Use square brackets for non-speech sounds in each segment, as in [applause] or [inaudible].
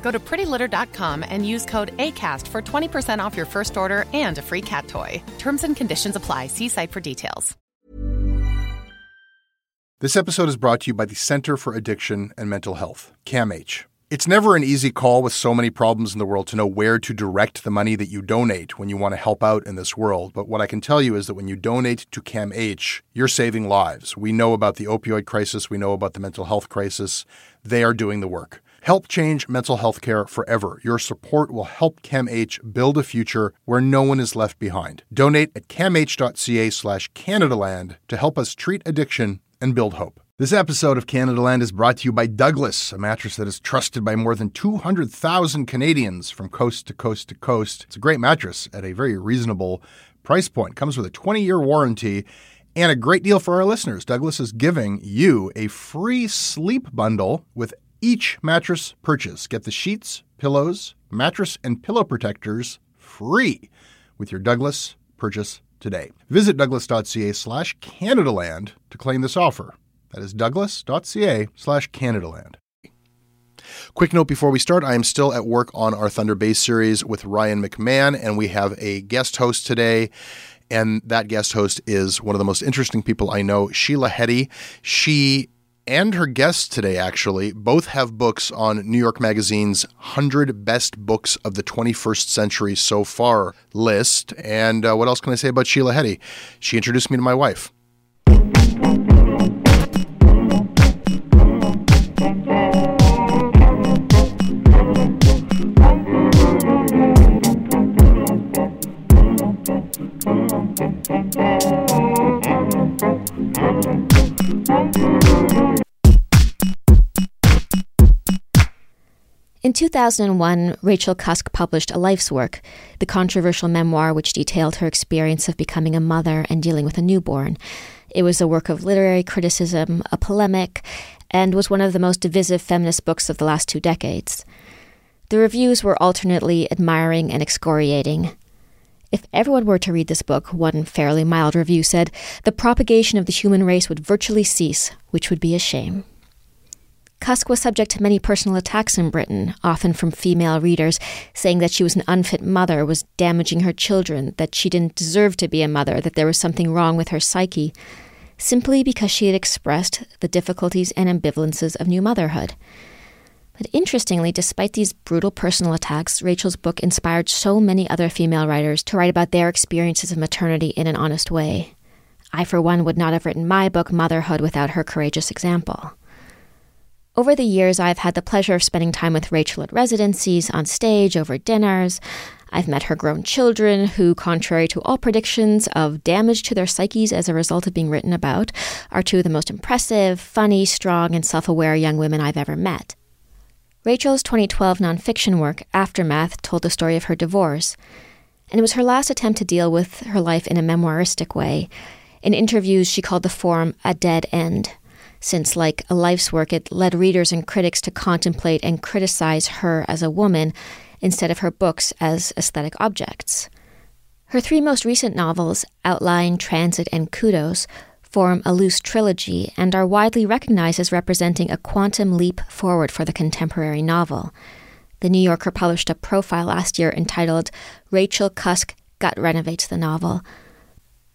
Go to prettylitter.com and use code ACAST for 20% off your first order and a free cat toy. Terms and conditions apply. See site for details. This episode is brought to you by the Center for Addiction and Mental Health, CAMH. It's never an easy call with so many problems in the world to know where to direct the money that you donate when you want to help out in this world. But what I can tell you is that when you donate to CAMH, you're saving lives. We know about the opioid crisis, we know about the mental health crisis. They are doing the work. Help change mental health care forever. Your support will help CAMH build a future where no one is left behind. Donate at camh.ca slash Canadaland to help us treat addiction and build hope. This episode of Canadaland is brought to you by Douglas, a mattress that is trusted by more than 200,000 Canadians from coast to coast to coast. It's a great mattress at a very reasonable price point. Comes with a 20-year warranty and a great deal for our listeners. Douglas is giving you a free sleep bundle with each mattress purchase. Get the sheets, pillows, mattress, and pillow protectors free with your Douglas purchase today. Visit douglas.ca slash Canadaland to claim this offer. That is douglas.ca slash Canadaland. Quick note before we start I am still at work on our Thunder Bay series with Ryan McMahon, and we have a guest host today. And that guest host is one of the most interesting people I know, Sheila Heti. She and her guest today, actually, both have books on New York Magazine's 100 Best Books of the 21st Century So Far list. And uh, what else can I say about Sheila Heti? She introduced me to my wife. In 2001, Rachel Cusk published A Life's Work, the controversial memoir which detailed her experience of becoming a mother and dealing with a newborn. It was a work of literary criticism, a polemic, and was one of the most divisive feminist books of the last two decades. The reviews were alternately admiring and excoriating. If everyone were to read this book, one fairly mild review said, the propagation of the human race would virtually cease, which would be a shame. Cusk was subject to many personal attacks in Britain, often from female readers, saying that she was an unfit mother, was damaging her children, that she didn't deserve to be a mother, that there was something wrong with her psyche, simply because she had expressed the difficulties and ambivalences of new motherhood. But interestingly, despite these brutal personal attacks, Rachel's book inspired so many other female writers to write about their experiences of maternity in an honest way. I, for one, would not have written my book, Motherhood, without her courageous example. Over the years, I've had the pleasure of spending time with Rachel at residencies, on stage, over dinners. I've met her grown children who, contrary to all predictions of damage to their psyches as a result of being written about, are two of the most impressive, funny, strong, and self aware young women I've ever met. Rachel's 2012 nonfiction work, Aftermath, told the story of her divorce, and it was her last attempt to deal with her life in a memoiristic way. In interviews, she called the form a dead end since, like a life's work, it led readers and critics to contemplate and criticize her as a woman instead of her books as aesthetic objects. Her three most recent novels, Outline, Transit, and Kudos, form a loose trilogy and are widely recognized as representing a quantum leap forward for the contemporary novel. The New Yorker published a profile last year entitled Rachel Cusk Gut Renovates the Novel,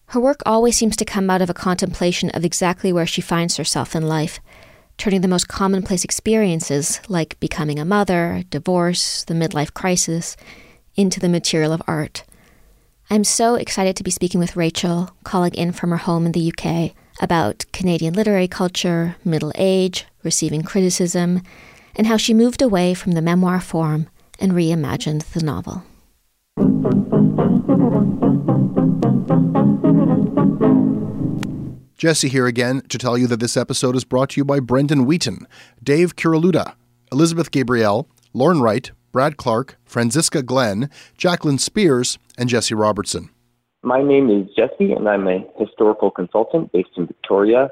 her work always seems to come out of a contemplation of exactly where she finds herself in life, turning the most commonplace experiences, like becoming a mother, divorce, the midlife crisis, into the material of art. I'm so excited to be speaking with Rachel, calling in from her home in the UK, about Canadian literary culture, middle age, receiving criticism, and how she moved away from the memoir form and reimagined the novel. Jesse here again to tell you that this episode is brought to you by Brendan Wheaton, Dave Kiraluda, Elizabeth Gabrielle, Lauren Wright, Brad Clark, Franziska Glenn, Jacqueline Spears, and Jesse Robertson. My name is Jesse, and I'm a historical consultant based in Victoria.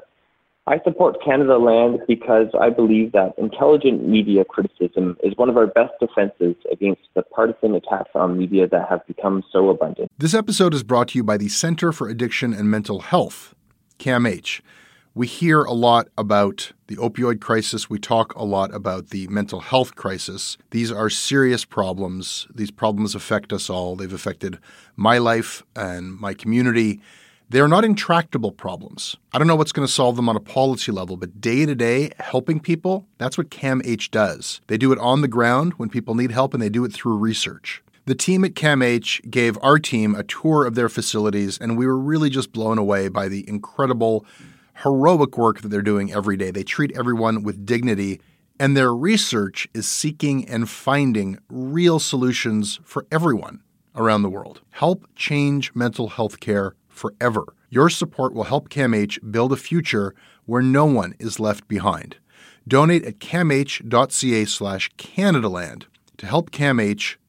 I support Canadaland because I believe that intelligent media criticism is one of our best defenses against the partisan attacks on media that have become so abundant. This episode is brought to you by the Center for Addiction and Mental Health, CAMH. We hear a lot about the opioid crisis. We talk a lot about the mental health crisis. These are serious problems. These problems affect us all. They've affected my life and my community. They are not intractable problems. I don't know what's going to solve them on a policy level, but day to day, helping people, that's what CAMH does. They do it on the ground when people need help, and they do it through research. The team at CAMH gave our team a tour of their facilities, and we were really just blown away by the incredible heroic work that they're doing every day. They treat everyone with dignity, and their research is seeking and finding real solutions for everyone around the world. Help change mental health care forever. Your support will help CAMH build a future where no one is left behind. Donate at camh.ca slash Canadaland to help CAMH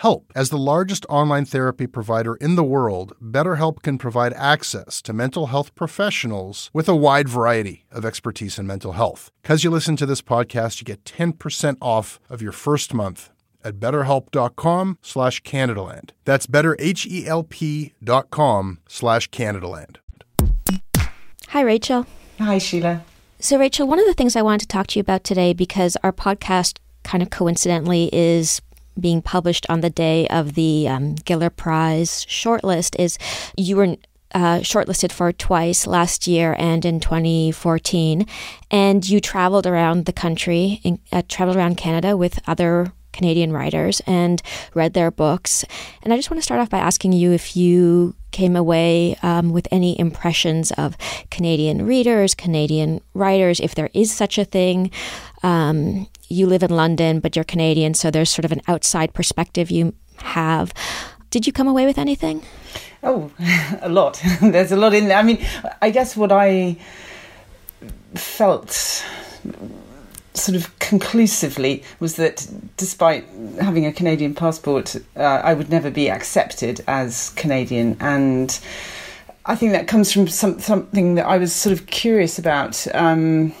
help. As the largest online therapy provider in the world, BetterHelp can provide access to mental health professionals with a wide variety of expertise in mental health. Because you listen to this podcast, you get 10% off of your first month at betterhelp.com slash Canadaland. That's betterhelp.com slash Canadaland. Hi, Rachel. Hi, Sheila. So, Rachel, one of the things I wanted to talk to you about today, because our podcast kind of coincidentally is being published on the day of the um, Giller Prize shortlist, is you were uh, shortlisted for twice last year and in 2014. And you traveled around the country, in, uh, traveled around Canada with other Canadian writers and read their books. And I just want to start off by asking you if you came away um, with any impressions of Canadian readers, Canadian writers, if there is such a thing. Um, you live in London, but you're Canadian, so there's sort of an outside perspective you have. Did you come away with anything? Oh, [laughs] a lot. [laughs] there's a lot in there. I mean, I guess what I felt sort of conclusively was that despite having a Canadian passport, uh, I would never be accepted as Canadian. And I think that comes from some, something that I was sort of curious about, um,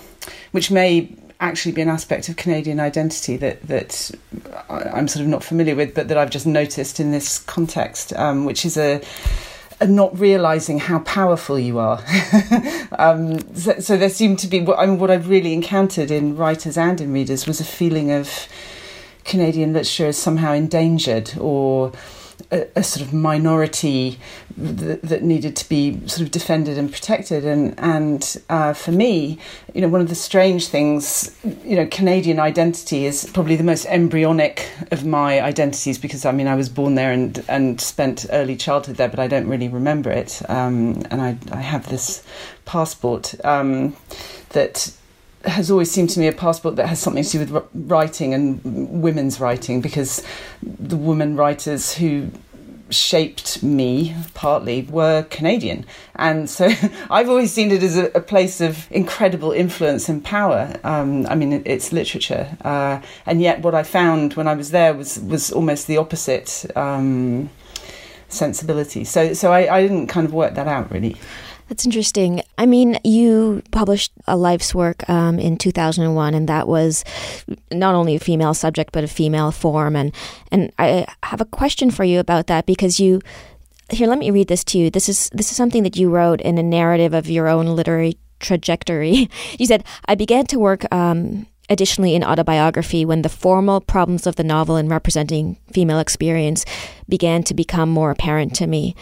which may actually be an aspect of Canadian identity that that I'm sort of not familiar with, but that I've just noticed in this context, um, which is a and not realizing how powerful you are. [laughs] um, so, so, there seemed to be what, I mean, what I've really encountered in writers and in readers was a feeling of Canadian literature is somehow endangered or a, a sort of minority that, that, needed to be sort of defended and protected. And and uh, for me, you know, one of the strange things, you know, Canadian identity is probably the most embryonic of my identities because I mean I was born there and and spent early childhood there, but I don't really remember it. Um, and I I have this passport um, that has always seemed to me a passport that has something to do with writing and women's writing because the women writers who shaped me partly were Canadian. And so [laughs] I've always seen it as a, a place of incredible influence and power. Um, I mean, it, it's literature. Uh, and yet, what I found when I was there was, was almost the opposite. Um, sensibility. So, so I, I didn't kind of work that out really. That's interesting. I mean, you published a life's work um, in 2001, and that was not only a female subject but a female form. And and I have a question for you about that because you here. Let me read this to you. This is this is something that you wrote in a narrative of your own literary trajectory. [laughs] You said, "I began to work." Um, additionally in autobiography when the formal problems of the novel in representing female experience began to become more apparent to me.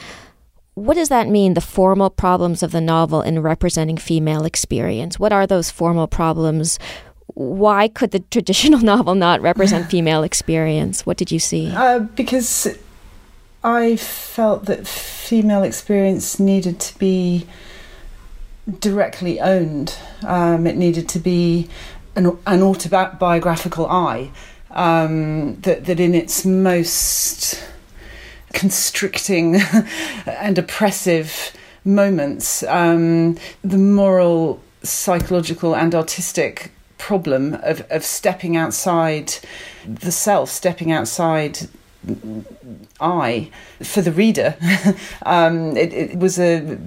What does that mean, the formal problems of the novel in representing female experience? What are those formal problems? Why could the [laughs] traditional novel not represent [laughs] female experience? What did you see? Uh, because I felt that female experience needed to be directly owned. Um, it needed to be an, an autobiographical I. Um, that that in its most constricting [laughs] and oppressive moments, um, the moral, psychological, and artistic problem of, of stepping outside the self, stepping outside I for the reader. [laughs] um, it, it, was a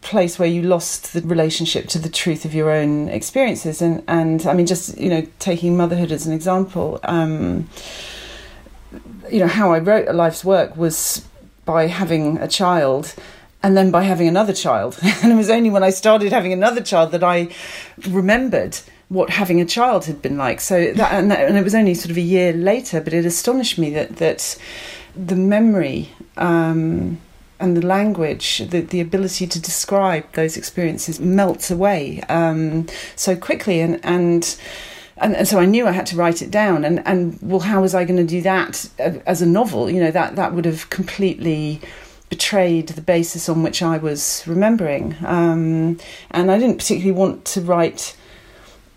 place where you lost the relationship to the truth of your own experiences, and and I mean, just you know, taking motherhood as an example. Um, you know how I wrote a life's work was by having a child and then by having another child [laughs] and it was only when I started having another child that I remembered what having a child had been like so that and, that, and it was only sort of a year later but it astonished me that that the memory um, and the language, the, the ability to describe those experiences melts away um, so quickly. And, and and, and so I knew I had to write it down. And, and well, how was I going to do that as a novel? You know, that, that would have completely betrayed the basis on which I was remembering. Um, and I didn't particularly want to write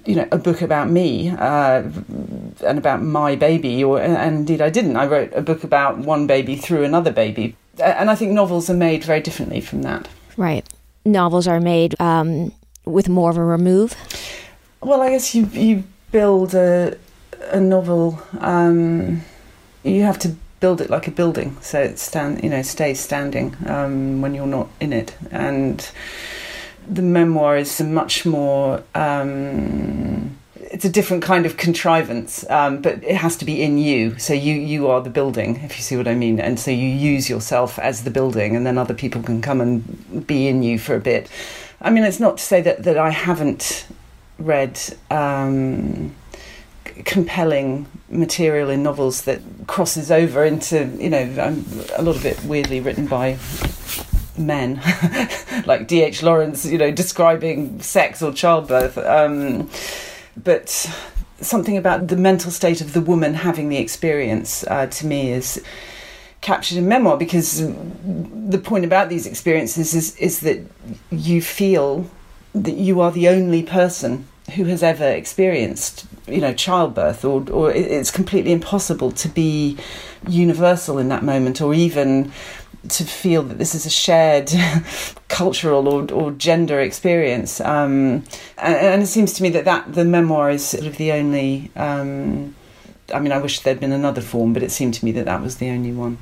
you know a book about me uh, and about my baby or and indeed I didn't I wrote a book about one baby through another baby and I think novels are made very differently from that right novels are made um, with more of a remove well I guess you you build a, a novel, um, you have to build it like a building, so it stand, you know, stays standing um, when you're not in it. And the memoir is a much more. Um, it's a different kind of contrivance, um, but it has to be in you. So you you are the building, if you see what I mean. And so you use yourself as the building, and then other people can come and be in you for a bit. I mean, it's not to say that that I haven't read um, compelling material in novels that crosses over into, you know, um, a lot of it weirdly written by men, [laughs] like D.H. Lawrence, you know, describing sex or childbirth. Um, but something about the mental state of the woman having the experience uh, to me is captured in memoir because the point about these experiences is is that you feel that you are the only person who has ever experienced you know childbirth or or it's completely impossible to be universal in that moment or even to feel that this is a shared [laughs] cultural or, or gender experience. Um, and, and, it seems to me that, that the memoir is sort of the only um, I mean I wish there'd been another form but it seemed to me that that was the only one.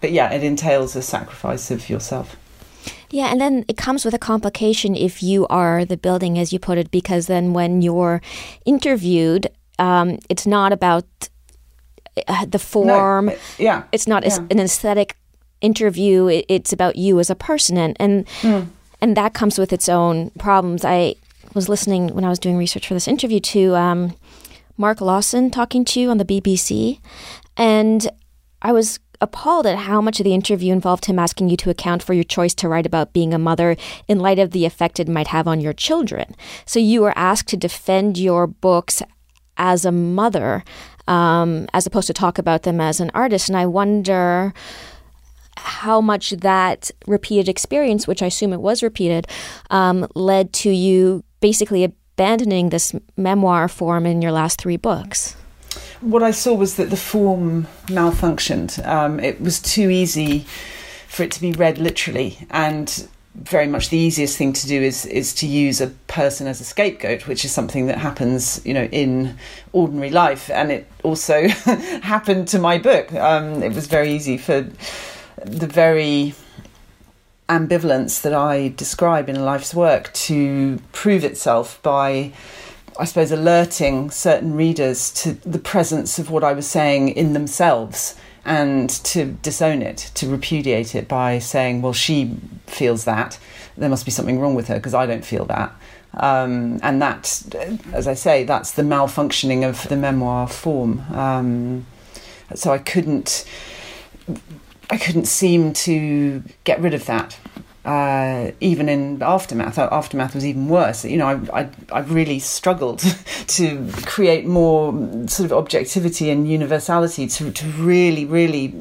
But yeah it entails a sacrifice of yourself yeah, and then it comes with a complication if you are the building, as you put it, because then when you're interviewed, um, it's not about uh, the form. No, yeah, it's not yeah. an aesthetic interview. It, it's about you as a person, and and mm. and that comes with its own problems. I was listening when I was doing research for this interview to um, Mark Lawson talking to you on the BBC, and I was appalled at how much of the interview involved him asking you to account for your choice to write about being a mother in light of the effect it might have on your children. So you were asked to defend your books as a mother, um, as opposed to talk about them as an artist. And I wonder how much that repeated experience, which I assume it was repeated, um, led to you basically abandoning this memoir form in your last three books what I saw was that the form malfunctioned. Um, it was too easy for it to be read literally, and very much the easiest thing to do is is to use a person as a scapegoat, which is something that happens, you know, in ordinary life, and it also [laughs] happened to my book. Um, it was very easy for the very ambivalence that I describe in a life's work to prove itself by, I suppose, alerting certain readers to the presence of what I was saying in themselves and to disown it, to repudiate it by saying, well, she feels that. There must be something wrong with her because I don't feel that. Um, and that, as I say, that's the malfunctioning of the memoir form. Um, so I couldn't, I couldn't seem to get rid of that. Uh, even in aftermath, aftermath was even worse. You know, I, I, I really struggled [laughs] to create more sort of objectivity and universality to, to really, really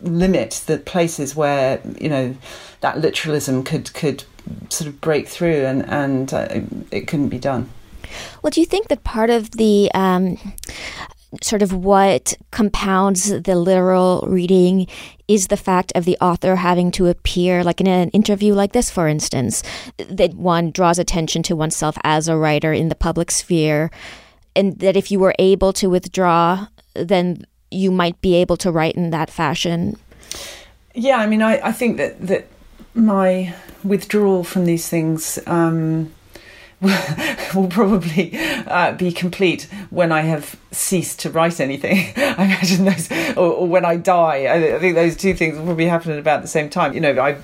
limit the places where you know that literalism could could sort of break through, and and uh, it couldn't be done. Well, do you think that part of the um, sort of what compounds the literal reading is the fact of the author having to appear, like in an interview like this, for instance, that one draws attention to oneself as a writer in the public sphere, and that if you were able to withdraw, then you might be able to write in that fashion. Yeah, I mean, I, I think that that my withdrawal from these things um, [laughs] will probably uh, be complete when I have ceased to write anything. [laughs] I imagine those, or, or when I die. I, I, think those two things will probably happen at about the same time. You know, I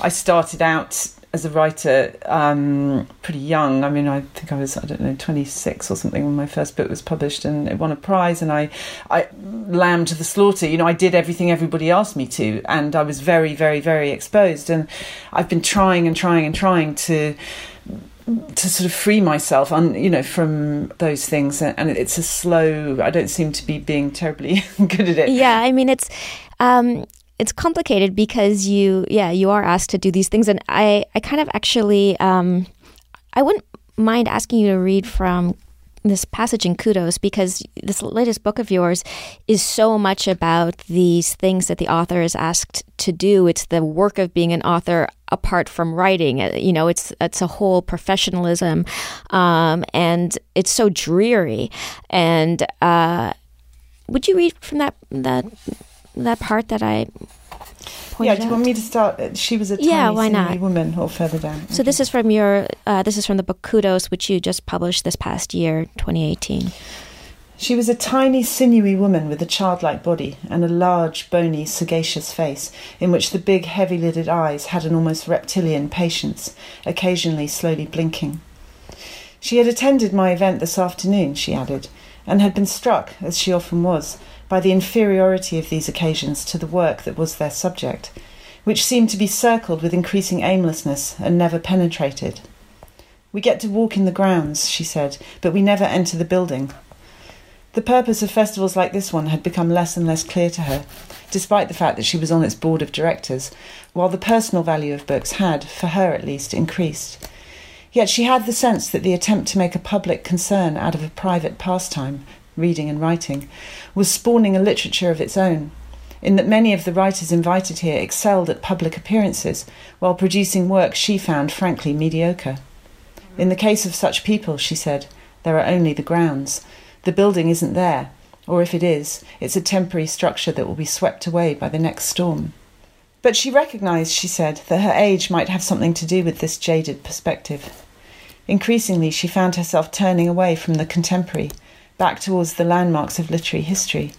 I started out as a writer um, pretty young. I mean, I think I was I don't know 26 or something when my first book was published, and it won a prize. And I, I lamb to the slaughter. You know, I did everything everybody asked me to, and I was very, very, very exposed. And I've been trying and trying and trying to to sort of free myself on you know from those things and it's a slow i don't seem to be being terribly [laughs] good at it. Yeah i mean it's um it's complicated because you yeah you are asked to do these things and i i kind of actually um i wouldn't mind asking you to read from this passage in kudos because this latest book of yours is so much about these things that the author is asked to do. It's the work of being an author apart from writing. Uh, you know it's it's a whole professionalism um, and it's so dreary. And uh, would you read from that that that part that I yeah, do you want me to start? Uh, she was a tiny, yeah, why not? woman, or further down. So this is from your. Uh, this is from the book Kudos, which you just published this past year, 2018. She was a tiny, sinewy woman with a childlike body and a large, bony, sagacious face, in which the big, heavy lidded eyes had an almost reptilian patience, occasionally slowly blinking. She had attended my event this afternoon, she added, and had been struck, as she often was, by the inferiority of these occasions to the work that was their subject, which seemed to be circled with increasing aimlessness and never penetrated. We get to walk in the grounds, she said, but we never enter the building. The purpose of festivals like this one had become less and less clear to her, despite the fact that she was on its board of directors, while the personal value of books had, for her at least, increased. Yet she had the sense that the attempt to make a public concern out of a private pastime reading and writing, was spawning a literature of its own, in that many of the writers invited here excelled at public appearances while producing work she found frankly mediocre. In the case of such people, she said, there are only the grounds. The building isn't there, or if it is, it's a temporary structure that will be swept away by the next storm. But she recognized, she said, that her age might have something to do with this jaded perspective. Increasingly, she found herself turning away from the contemporary back towards the landmarks of literary history.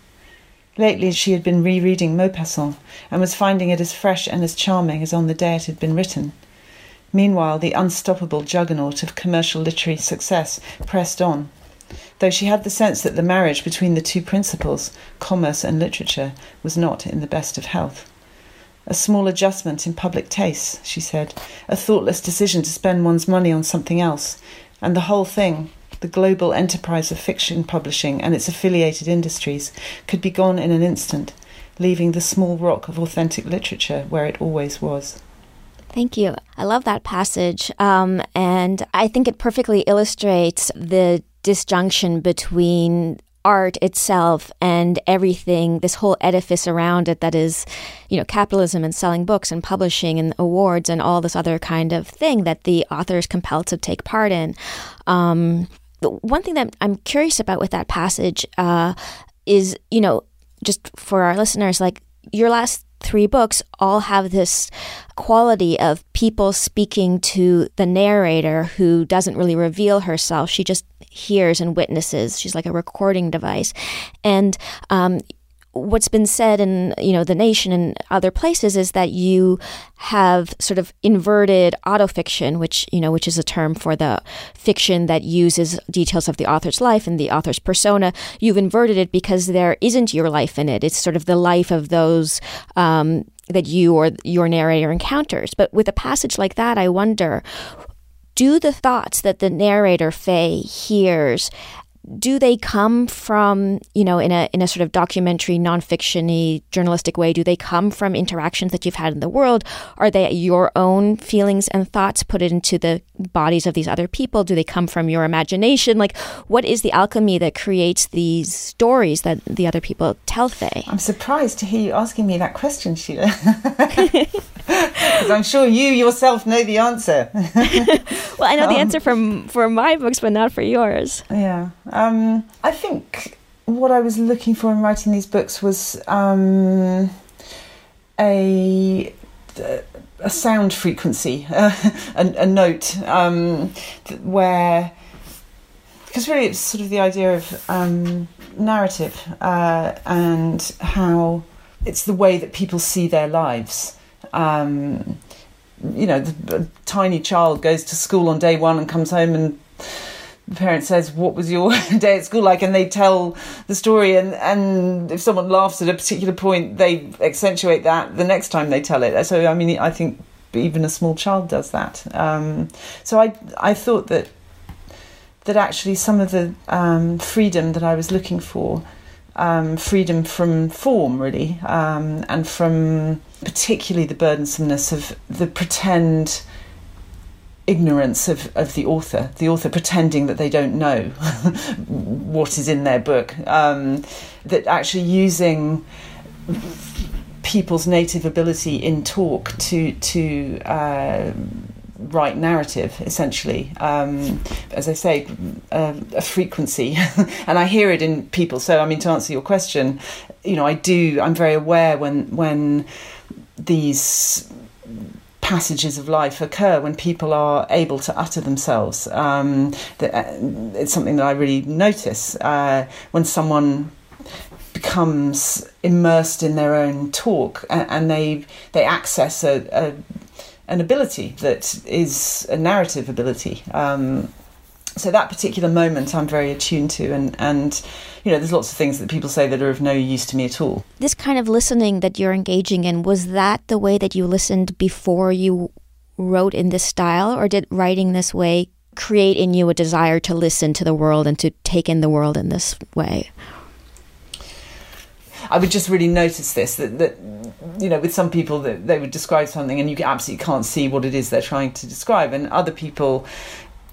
Lately, she had been rereading Maupassant and was finding it as fresh and as charming as on the day it had been written. Meanwhile, the unstoppable juggernaut of commercial literary success pressed on, though she had the sense that the marriage between the two principles, commerce and literature, was not in the best of health. A small adjustment in public tastes, she said, a thoughtless decision to spend one's money on something else, and the whole thing, the global enterprise of fiction publishing and its affiliated industries could be gone in an instant, leaving the small rock of authentic literature where it always was. Thank you. I love that passage. Um, and I think it perfectly illustrates the disjunction between art itself and everything, this whole edifice around it that is, you know, capitalism and selling books and publishing and awards and all this other kind of thing that the author is compelled to take part in. Um, one thing that I'm curious about with that passage uh, is, you know, just for our listeners, like your last three books all have this quality of people speaking to the narrator who doesn't really reveal herself. She just hears and witnesses. She's like a recording device. And um, what's been said in you know the nation and other places is that you have sort of inverted autofiction which you know which is a term for the fiction that uses details of the author's life and the author's persona. You've inverted it because there isn't your life in it. It's sort of the life of those um, that you or your narrator encounters. But with a passage like that i wonder do the thoughts that the narrator Faye hears do they come from you know in a in a sort of documentary nonfictiony journalistic way do they come from interactions that you've had in the world? Are they your own feelings and thoughts put into the bodies of these other people? Do they come from your imagination? Like what is the alchemy that creates these stories that the other people tell Faye? I'm surprised to hear you asking me that question Sheila. [laughs] Because I'm sure you yourself know the answer. [laughs] Well I know the um, answer from for my books but not for yours. Yeah um, I think what I was looking for in writing these books was um, a a sound frequency, [laughs] uh, a, a, note um, where because really it's sort of the idea of um, narrative uh, and how it's the way that people see their lives. Um, you know, the, tiny child goes to school on day one and comes home and parent says, "What was your [laughs] day at school like?" and they tell the story, and and if someone laughs at a particular point, they accentuate that the next time they tell it. So I mean, I think even a small child does that. Um, so I I thought that that actually some of the um, freedom that I was looking for, um, freedom from form really, um, and from particularly the burdensomeness of the pretend ignorance of, of the author, the author pretending that they don't know [laughs] what is in their book, um, that actually using people's native ability in talk to to uh, write narrative essentially um, as i say uh, a frequency. [laughs] And i hear it in people. So i mean to answer your question you know i do i'm very aware when when these passages of life occur when people are able to utter themselves. Um, uh, it's something that I really notice uh, when someone becomes immersed in their own talk and, and they they access a, a, an ability that is a narrative ability. Um, so that particular moment I'm very attuned to and and you know there's lots of things that people say that are of no use to me at all. This kind of listening that you're engaging in was that the way that you listened before you wrote in this style or did writing this way create in you a desire to listen to the world and to take in the world in this way? I would just really notice this that, that you know with some people that they would describe something and you absolutely can't see what it is they're trying to describe and other people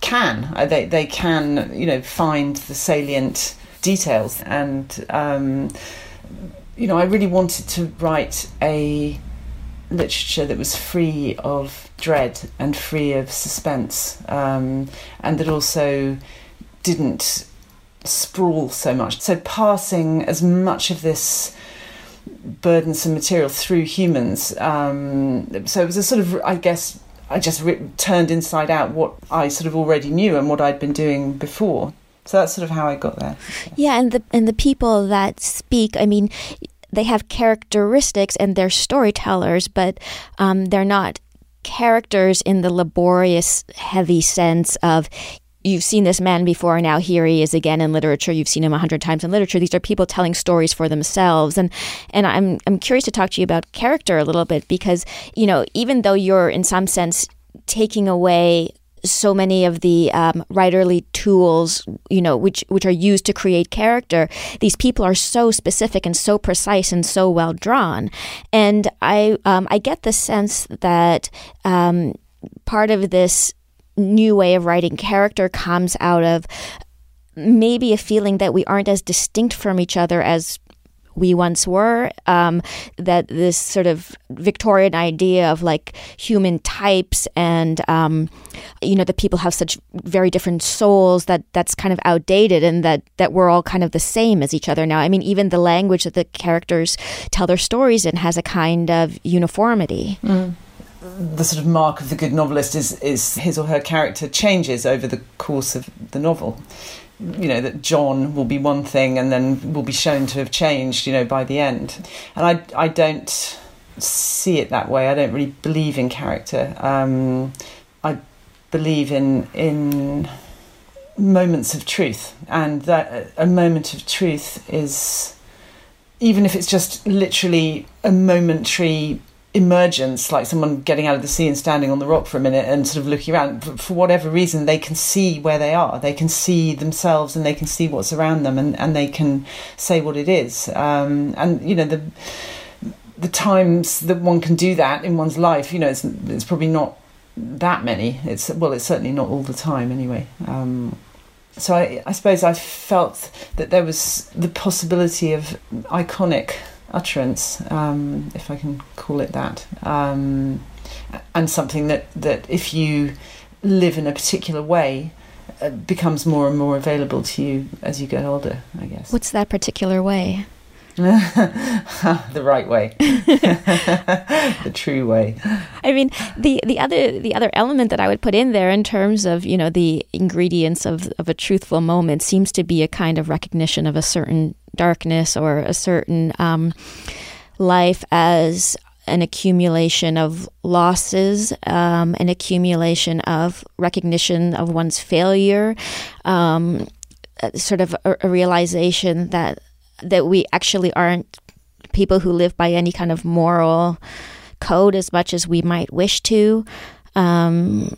can. Uh, they they can you know find the salient details, and um, you know I really wanted to write a literature that was free of dread and free of suspense, um, and that also didn't sprawl so much. So passing as much of this burdensome material through humans. Um, so it was a sort of, I guess, I just re- turned inside out what I sort of already knew and what I'd been doing before. So that's sort of how I got there. Yeah, and the and the people that speak, I mean, they have characteristics and they're storytellers, but um, they're not characters in the laborious, heavy sense of you've seen this man before now here he is again in literature. You've seen him a hundred times in literature. These are people telling stories for themselves. And and i'm i'm curious to talk to you about character a little bit because you know even though you're in some sense taking away so many of the um, writerly tools, you know, which which are used to create character. These people are so specific and so precise and so well drawn, and I um, I get the sense that um, part of this new way of writing character comes out of maybe a feeling that we aren't as distinct from each other as we once were. Um, that this sort of Victorian idea of like human types and um, you know that people have such very different souls that that's kind of outdated and that that we're all kind of the same as each other now. I mean, even the language that the characters tell their stories in has a kind of uniformity. Mm the sort of mark of the good novelist is is his or her character changes over the course of the novel you know that John will be one thing and then will be shown to have changed, you know, by the end. And I I don't see it that way. I don't really believe in character. Um, I believe in in moments of truth, and that a moment of truth is even if it's just literally a momentary emergence, like someone getting out of the sea and standing on the rock for a minute and sort of looking around. For whatever reason, they can see where they are. They can see themselves and they can see what's around them and, and they can say what it is. Um, and, you know, the the times that one can do that in one's life, you know, it's, it's probably not that many. It's well, it's certainly not all the time anyway. Um, so I, I suppose I felt that there was the possibility of iconic utterance, um, if I can call it that, um, and something that, that if you live in a particular way, uh, becomes more and more available to you as you get older, I guess. What's that particular way? [laughs] the right way, [laughs] the true way. I mean, the the other the other element that I would put in there in terms of you know the ingredients of of a truthful moment seems to be a kind of recognition of a certain darkness or a certain um, life as an accumulation of losses, um, an accumulation of recognition of one's failure, um, sort of a, a realization that that we actually aren't people who live by any kind of moral code as much as we might wish to. Um,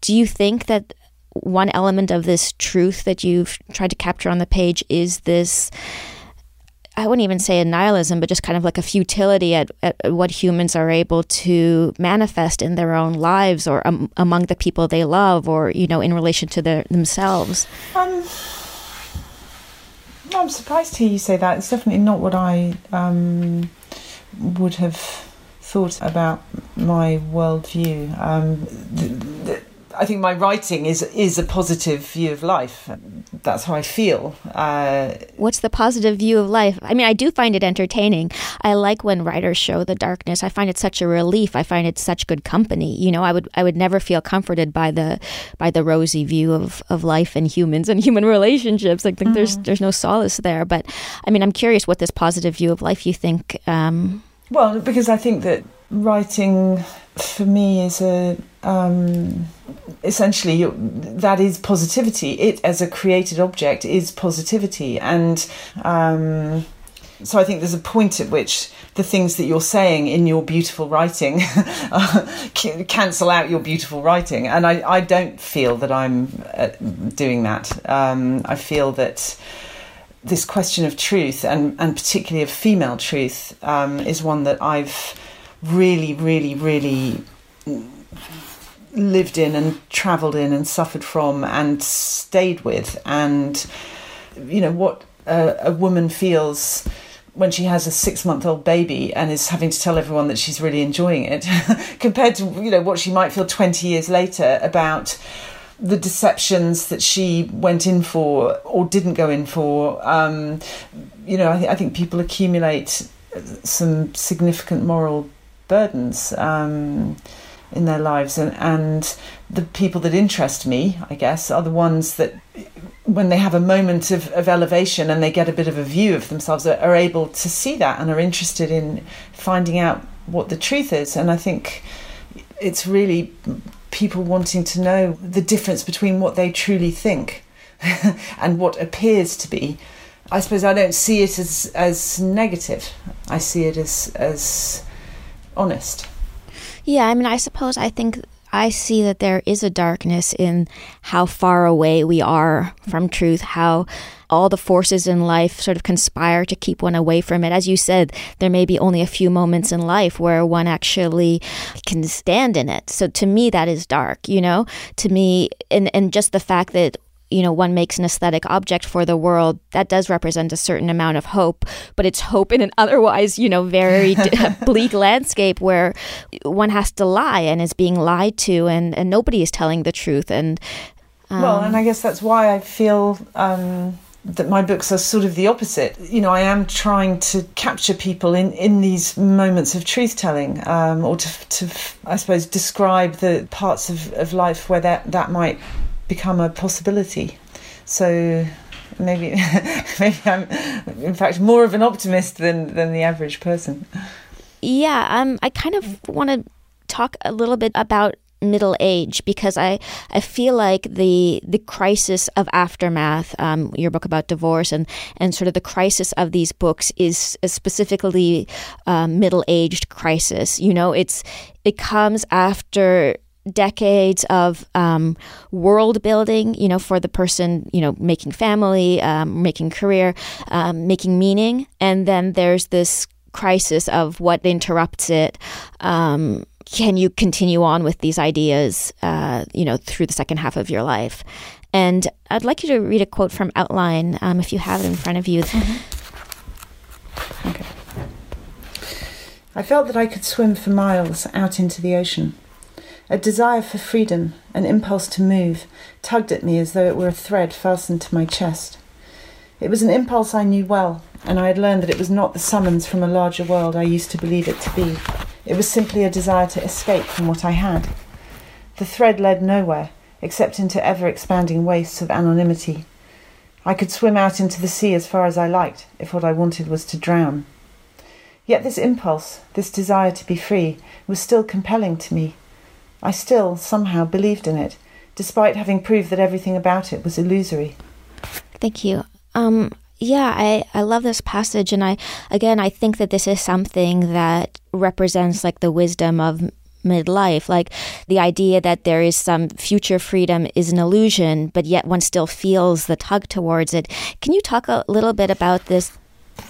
do you think that one element of this truth that you've tried to capture on the page is this? I wouldn't even say a nihilism, but just kind of like a futility at, at what humans are able to manifest in their own lives or um, among the people they love or, you know, in relation to their, themselves. Um, I'm surprised to hear you say that. It's definitely not what I um, would have thought about my worldview. Um, the, the, I think my writing is is a positive view of life. That's how I feel. Uh, What's the positive view of life? I mean, I do find it entertaining. I like when writers show the darkness. I find it such a relief. I find it such good company. You know, I would I would never feel comforted by the by the rosy view of, of life and humans and [laughs] human relationships. I think mm. there's there's no solace there. But I mean, I'm curious what this positive view of life you think. Um, well, because I think that writing for me is a um, essentially that is positivity. It as a created object is positivity, and um, so I think there's a point at which the things that you're saying in your beautiful writing [laughs] cancel out your beautiful writing, and I, I don't feel that I'm uh, doing that. Um, I feel that this question of truth and, and particularly of female truth um, is one that I've really, really, really lived in and travelled in and suffered from and stayed with. And, you know, what a, a woman feels when she has a six month old baby and is having to tell everyone that she's really enjoying it [laughs] compared to, you know, what she might feel 20 years later about the deceptions that she went in for or didn't go in for. Um, you know, I, th- I, think people accumulate some significant moral burdens um, in their lives, and, and the people that interest me, I guess, are the ones that when they have a moment of, of elevation and they get a bit of a view of themselves are, are able to see that and are interested in finding out what the truth is. And i think it's really people wanting to know the difference between what they truly think [laughs] and what appears to be. I suppose i don't see it as as negative. I see it as as honest. Yeah, I mean, I suppose I think I see that there is a darkness in how far away we are from truth, how all the forces in life sort of conspire to keep one away from it. As you said, there may be only a few moments in life where one actually can stand in it. So to me, that is dark, you know? To me, and, and just the fact that you know one makes an aesthetic object for the world that does represent a certain amount of hope but it's hope in an [laughs] otherwise you know very [laughs] bleak landscape where one has to lie and is being lied to and and nobody is telling the truth and um, well and i guess that's why i feel um, that my books are sort of the opposite. You know, I am trying to capture people in, in these moments of truth telling, um, or to, to, I suppose, describe the parts of, of life where that, that might become a possibility. So maybe [laughs] maybe I'm in fact more of an optimist than than the average person. Yeah, um, I kind of want to talk a little bit about middle age because I, I feel like the the crisis of aftermath, um, your book about divorce and, and sort of the crisis of these books is a specifically uh, middle aged crisis. You know, it's it comes after decades of um, world building, you know, for the person, you know, making family, um, making career, um, making meaning. And then there's this crisis of what interrupts it. Um, can you continue on with these ideas, uh, you know, through the second half of your life? And I'd like you to read a quote from Outline um, if you have it in front of you. Mm-hmm. Okay. I felt that I could swim for miles out into the ocean. A desire for freedom, an impulse to move, tugged at me as though it were a thread fastened to my chest. It was an impulse I knew well, and I had learned that it was not the summons from a larger world I used to believe it to be. It was simply a desire to escape from what I had. The thread led nowhere, except into ever expanding wastes of anonymity. I could swim out into the sea as far as I liked, if what I wanted was to drown. Yet this impulse, this desire to be free, was still compelling to me, I still somehow believed in it, despite having proved that everything about it was illusory. Thank you. Um, yeah, I, I love this passage. And I, again, I think that this is something that represents like the wisdom of midlife. Like the idea that there is some future freedom is an illusion, but yet one still feels the tug towards it. Can you talk a little bit about this?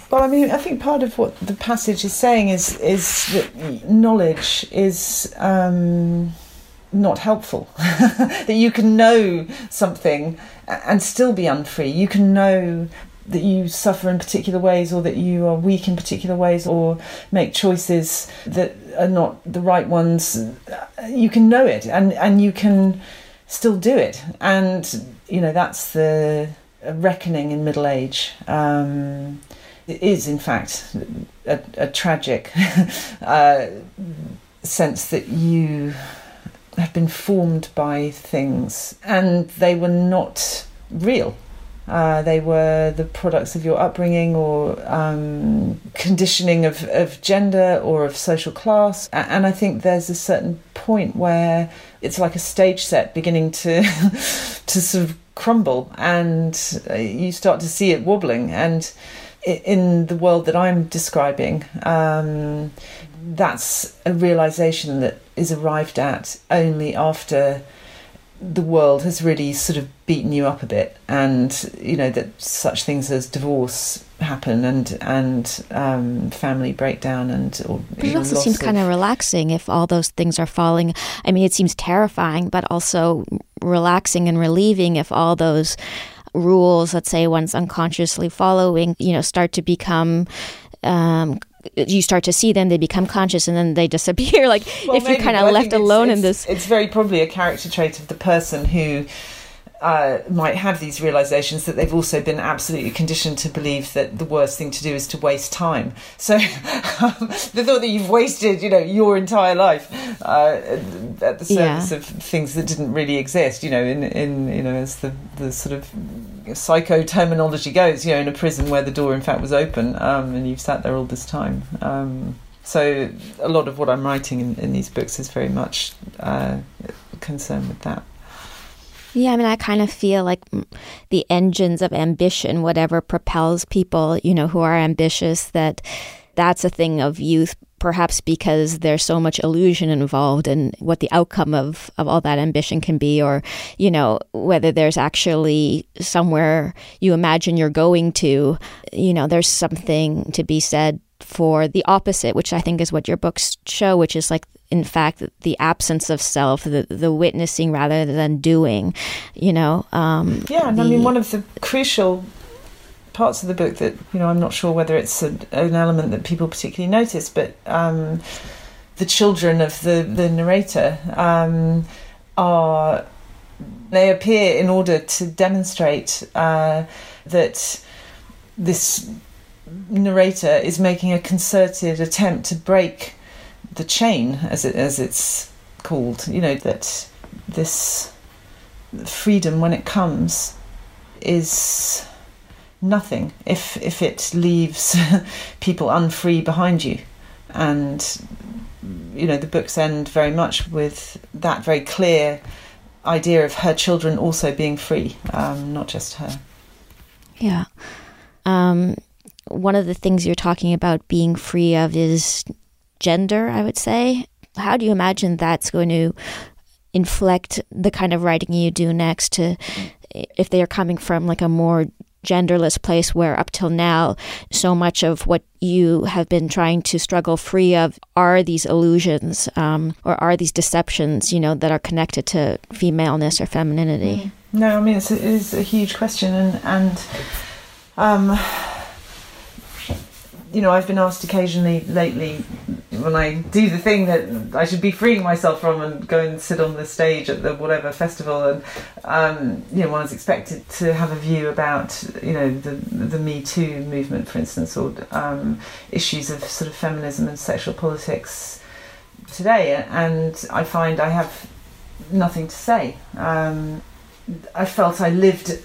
Well, I mean, I think part of what the passage is saying is is that knowledge is um, not helpful. [laughs] that you can know something and still be unfree. You can know that you suffer in particular ways or that you are weak in particular ways or make choices that are not the right ones you can know it and and you can still do it and you know that's the reckoning in middle age um, it is, in fact, a, a tragic [laughs] uh, sense that you have been formed by things and they were not real. Uh, they were the products of your upbringing or um, conditioning of, of gender or of social class. And I think there's a certain point where it's like a stage set beginning to [laughs] to sort of crumble, and uh, you start to see it wobbling. And in the world that I'm describing, um, that's a realization that is arrived at only after the world has really sort of beaten you up a bit, and you know that such things as divorce happen and and um, family breakdown and or, but it also seems of... kind of relaxing if all those things are falling. I mean, it seems terrifying, but also relaxing and relieving if all those rules, let's say one's unconsciously following, you know, start to become um, you start to see them, they become conscious, and then they [laughs] disappear. Like well, if you're kind of left alone in this, it's very probably a character trait of the person who uh, might have these realizations that they've also been absolutely conditioned to believe that the worst thing to do is to waste time. So um, [laughs] the thought that you've wasted, you know, your entire life uh, at the service yeah. of things that didn't really exist, you know, in, in you know, as the, the sort of psycho terminology goes, you know, in a prison where the door in fact was open um, and you've sat there all this time. Um, so a lot of what I'm writing in, in these books is very much uh, concerned with that. Yeah, I mean, I kind of feel like the engines of ambition, whatever propels people, you know, who are ambitious, that that's a thing of youth, perhaps because there's so much illusion involved in what the outcome of, of all that ambition can be, or, you know, whether there's actually somewhere you imagine you're going to, you know, there's something to be said for the opposite, which I think is what your books show, which is like in fact the absence of self, the the witnessing rather than doing. You know. Um, yeah, and the, I mean one of the crucial parts of the book that you know I'm not sure whether it's a, an element that people particularly notice, but um, the children of the the narrator um, are they appear in order to demonstrate uh, that this narrator is making a concerted attempt to break the chain, as it as it's called. You know that this freedom, when it comes, is nothing if if it leaves [laughs] people unfree behind you, and you know the books end very much with that very clear idea of her children also being free, um, not just her. Yeah. Um, one of the things you're talking about being free of is gender, I would say. How do you imagine that's going to inflect the kind of writing you do next to if they are coming from like a more genderless place where up till now so much of what you have been trying to struggle free of are these illusions um, or are these deceptions you know that are connected to femaleness or femininity mm. no i mean it's a, it is a huge question and and um, you know, I've been asked occasionally lately when I do the thing that I should be freeing myself from and go and sit on the stage at the whatever festival, and um, you know, one is expected to have a view about you know the the Me Too movement, for instance, or um, issues of sort of feminism and sexual politics today, and I find I have nothing to say. Um, I felt I lived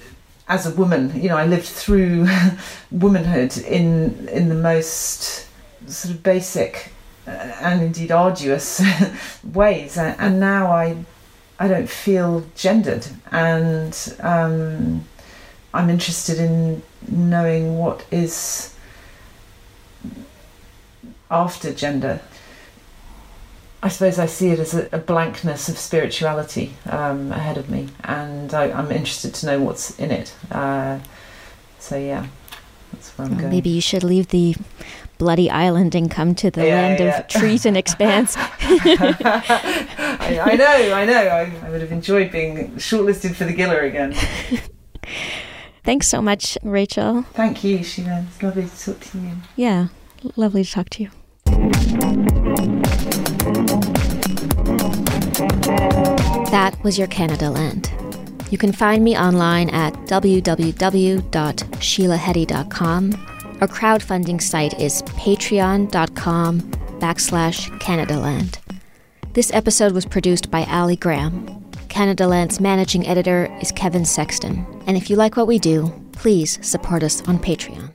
as a woman, you know, I lived through [laughs] womanhood in in the most sort of basic uh, and indeed arduous [laughs] ways, and now I I don't feel gendered, and um, I'm interested in knowing what is after gender I suppose I see it as a, a blankness of spirituality um, ahead of me, and I, am interested to know what's in it. Uh, so yeah, that's where I'm well, going. Maybe you should leave the bloody island and come to the yeah, land yeah. of trees and expanse. [laughs] I, I, know, I know. I, I would have enjoyed being shortlisted for the Giller again. [laughs] Thanks so much, Rachel. Thank you, Sheila. It's lovely to talk to you. Yeah, lovely to talk to you. That was your Canadaland. You can find me online at www.sheilaheti.com. Our crowdfunding site is patreon.com backslash Canadaland. This episode was produced by Ali Graham. Canadaland's managing editor is Kevin Sexton. And if you like what we do, please support us on Patreon.